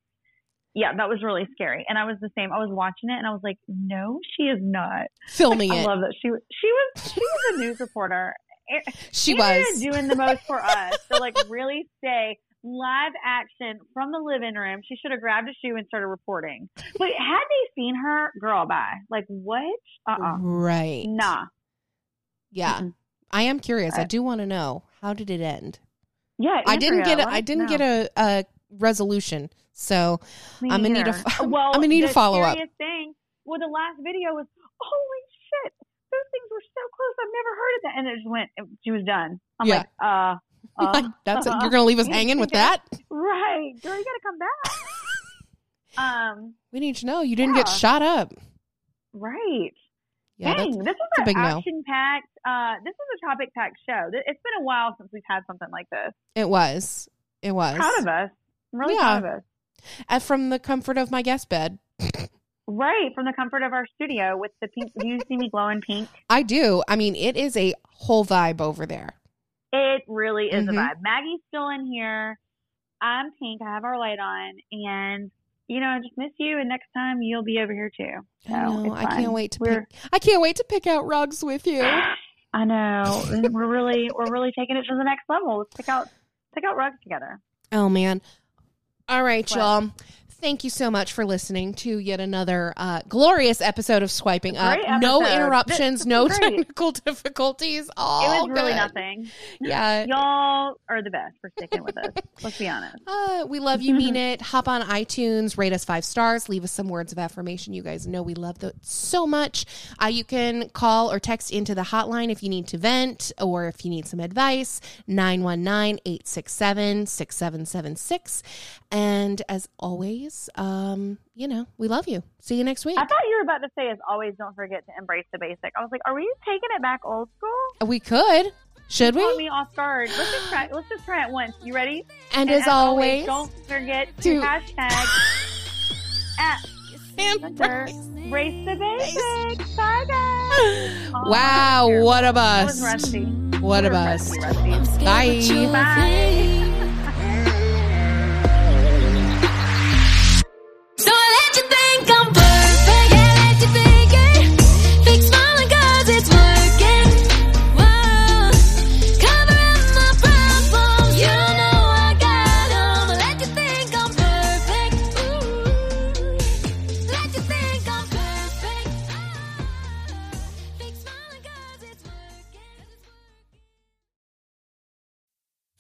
yeah, that was really scary. And I was the same. I was watching it and I was like, no, she is not. filming I it? love that she was she was she was a news reporter. A- She Andrea was. doing the most for us to like really stay live action from the living room. She should have grabbed a shoe and started reporting. But had they seen her, girl, bye. Like what? Uh uh Right. Nah. Yeah. Mm-mm. I am curious. I I- do want to know how did it end? Yeah, I didn't get a, I didn't know. get a, a resolution. So Me I'm gonna need a well, I'm gonna need the follow up. Thing, well, the last video was holy shit. Those things were so close. I've never heard of that, and it just went. She was done. I'm Yeah. like, uh, uh like, that's it. You're gonna leave us hanging with that? right, girl. You got to come back. um, We need to know you didn't get shot up. right. Yeah, Dang, this is a an big no. action-packed. Uh, this is a topic-packed show. It's been a while since we've had something like this. it was. It was. Proud of us. I'm really Yeah. proud of us. And from the comfort of my guest bed. Right from the comfort of our studio with the pink. Do you see me glowing pink? I do. I mean, it is a whole vibe over there. It really is Mhm. a vibe. Maggie's still in here. I'm pink. I have our light on, and you know, I just miss you. And next time you'll be over here too. So I know. I can't wait to We're, pick. I can't wait to pick out rugs with you. I know. we're really, we're really taking it to the next level. Let's pick out, pick out rugs together. Oh man. All right, What? y'all. Thank you so much for listening to yet another uh, glorious episode of Swiping Up. Great No interruptions, no great. technical difficulties. it All was really nothing. Yeah. Y'all are the best for sticking with us. Let's be honest. Uh, we love you, mean it. Hop on iTunes, rate us five stars, leave us some words of affirmation. You guys know we love that so much. Uh, you can call or text into the hotline if you need to vent or if you need some advice 919 867 6776. And as always, um, you know, we love you. See you next week. I thought you were about to say, as always, don't forget to embrace the basic. I was like, are we taking it back old school? We could. Should Caught we? me off guard. Let's just try. Let's just try it once. You ready? And, as, always, don't forget to, to- hashtag at embrace. race the basics. Bye guys. Oh, Wow, what a That was bus. rusty. What a We're bus. rusty, rusty. Bye. Bye.